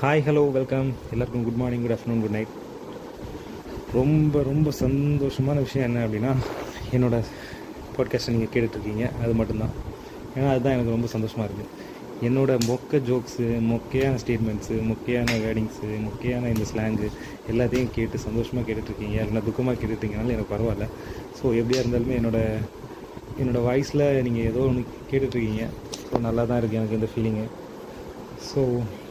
Hi hello welcome எல்லாருக்கும் good morning good afternoon good night ரொம்ப ரொம்ப சந்தோஷமான விஷயம் என்ன அப்படின்னா என்னோட பாட்காஸ்ட்டை நீங்கள் கேட்டுட்ருக்கீங்க. அது மட்டும்தான். ஏன்னா அதுதான் எனக்கு ரொம்ப சந்தோஷமாக இருக்குது என்னோட மொக்க ஜோக்ஸு மொக்கையான ஸ்டேட்மெண்ட்ஸு மொக்கையான வேர்டிங்ஸு மொக்கையான இந்த ஸ்லாங்கு எல்லாத்தையும் கேட்டு சந்தோஷமாக கேட்டுட்ருக்கீங்க. இல்லைனா துக்கமாக கேட்டுட்ருக்கீங்கனாலும் எனக்கு பரவாயில்ல. ஸோ எப்படியா இருந்தாலுமே என்னோடய என்னோடய வாய்ஸில் நீங்கள் ஏதோ ஒன்று கேட்டுட்ருக்கீங்க. ஸோ நல்லா தான் இருக்குது எனக்கு இந்த ஃபீலிங்கு ஸோ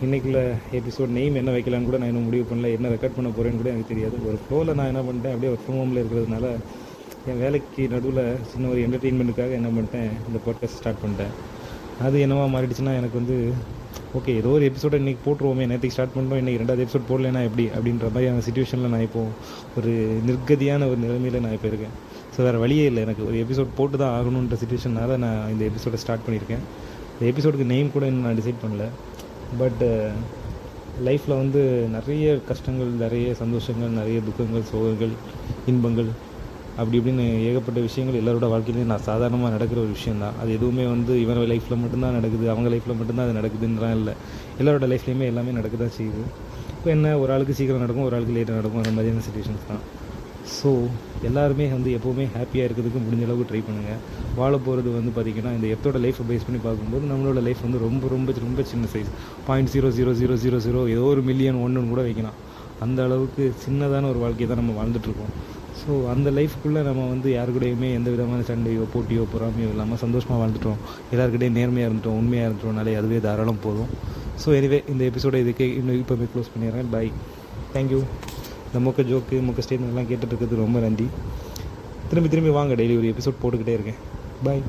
இன்றைக்குள்ள எபிசோட் நெய்ம் என்ன வைக்கலான்னு கூட நான் இன்னும் முடிவு பண்ணல. என்ன ரெக்கார்ட் பண்ண போகிறேன்னு கூட எனக்கு தெரியாது. ஒரு ஃப்ளோவில் நான் என்ன பண்ணிட்டேன்? அப்படியே ஒர்க் ஃப்ரம் ஹோமில் இருக்கிறதுனால என் வேலைக்கு நடுவில் சின்ன ஒரு என்டர்டெயின்மெண்ட்டுக்காக என்ன பண்ணிட்டேன்? இந்த பாட்காஸ்ட் ஸ்டார்ட் பண்ணிட்டேன். அது என்னவா மாறிடுச்சுன்னா எனக்கு வந்து ஓகே ஏதோ ஒரு எபிசோட இன்றைக்கி போட்டுருவோமே. நேற்றுக்கு ஸ்டார்ட் பண்ணுறோம் இன்றைக்கி ரெண்டாவது எபிசோட் போடலனா எப்படி? அப்படின்ற மாதிரியான சுச்சுவேஷனில் நான் இப்போது ஒரு நிர்கதியான ஒரு நிலைமையில் நான் இப்போ இருக்கேன். ஸோ வேறு வழியே இல்லை. எனக்கு ஒரு எபிசோட் போட்டு தான் ஆகணுன்ற சுச்சுவேஷனால் நான் இந்த எபிசோடை ஸ்டார்ட் பண்ணியிருக்கேன். இந்த எபிசோடுக்கு நேம் கூட இன்னும் நான் டிசைட் பண்ணல. பட்டு லைஃப்பில் வந்து நிறைய கஷ்டங்கள் நிறைய சந்தோஷங்கள் நிறைய துக்கங்கள் சோகங்கள் இன்பங்கள் அப்படி இப்படின்னு ஏகப்பட்ட விஷயங்கள் எல்லாரோட வாழ்க்கையிலையும் நான் சாதாரணமாக நடக்கிற ஒரு விஷயம் தான் அது எதுவுமே வந்து இவன் லைஃப்பில் மட்டும்தான் நடக்குது அவங்க லைஃப்பில் மட்டும்தான் அது நடக்குதுன்றான் இல்லை. எல்லாரோட லைஃப்லேயுமே எல்லாமே நடக்க தான் செய்யுது. இப்போ என்ன ஒரு ஆளுக்கு சீக்கிரம் நடக்கும் ஒரு ஆளுக்கு லேட்டாக நடக்கும் அந்த மாதிரியான சுச்சுவேஷன்ஸ் தான். ஸோ எல்லாருமே வந்து எப்போவுமே ஹாப்பியாக இருக்கிறதுக்கு முடிஞ்ச அளவுக்கு ட்ரை பண்ணுங்கள் வாழ போகிறது வந்து பார்த்திங்கன்னா இந்த எத்தோட லைஃப்பை பேஸ் பண்ணி பார்க்கும்போது நம்மளோட லைஃப் வந்து ரொம்ப ரொம்ப ரொம்ப சின்ன size point zero zero zero zero zero ஏதோ ஒரு மில்லியன் ஒன்றுன்னு கூட வைக்கலாம். அந்த அளவுக்கு சின்னதான ஒரு வாழ்க்கையை தான் நம்ம வாழ்ந்துட்டுருக்கோம் ஸோ அந்த லைஃப்குள்ளே நம்ம வந்து யாரு கூடயுமே எந்த விதமான சண்டையோ போட்டியோ பொறாமையோ இல்லாமல் சந்தோஷமாக வாழ்ந்துட்டோம். எல்லாருக்கிட்டையும் நேர்மையாக இருந்துட்டோம் உண்மையாக இருந்துட்டோம்னாலே அதுவே தாராளம் போதும். ஸோ எனிவே இந்த எபிசோட இதுக்கு இன்னும் இப்போவே க்ளோஸ் பண்ணிடுறேன். பாய் தேங்க்யூ இந்த மொக்க ஜோக்கு மொக்க ஸ்டேட்மெண்ட்லாம் கேட்டுட்டு இருக்கிறது ரொம்ப நன்றி. திரும்பி திரும்பி வாங்க டெய்லி ஒரு எபிசோட் போட்டுக்கிட்டே இருக்கேன். பாய்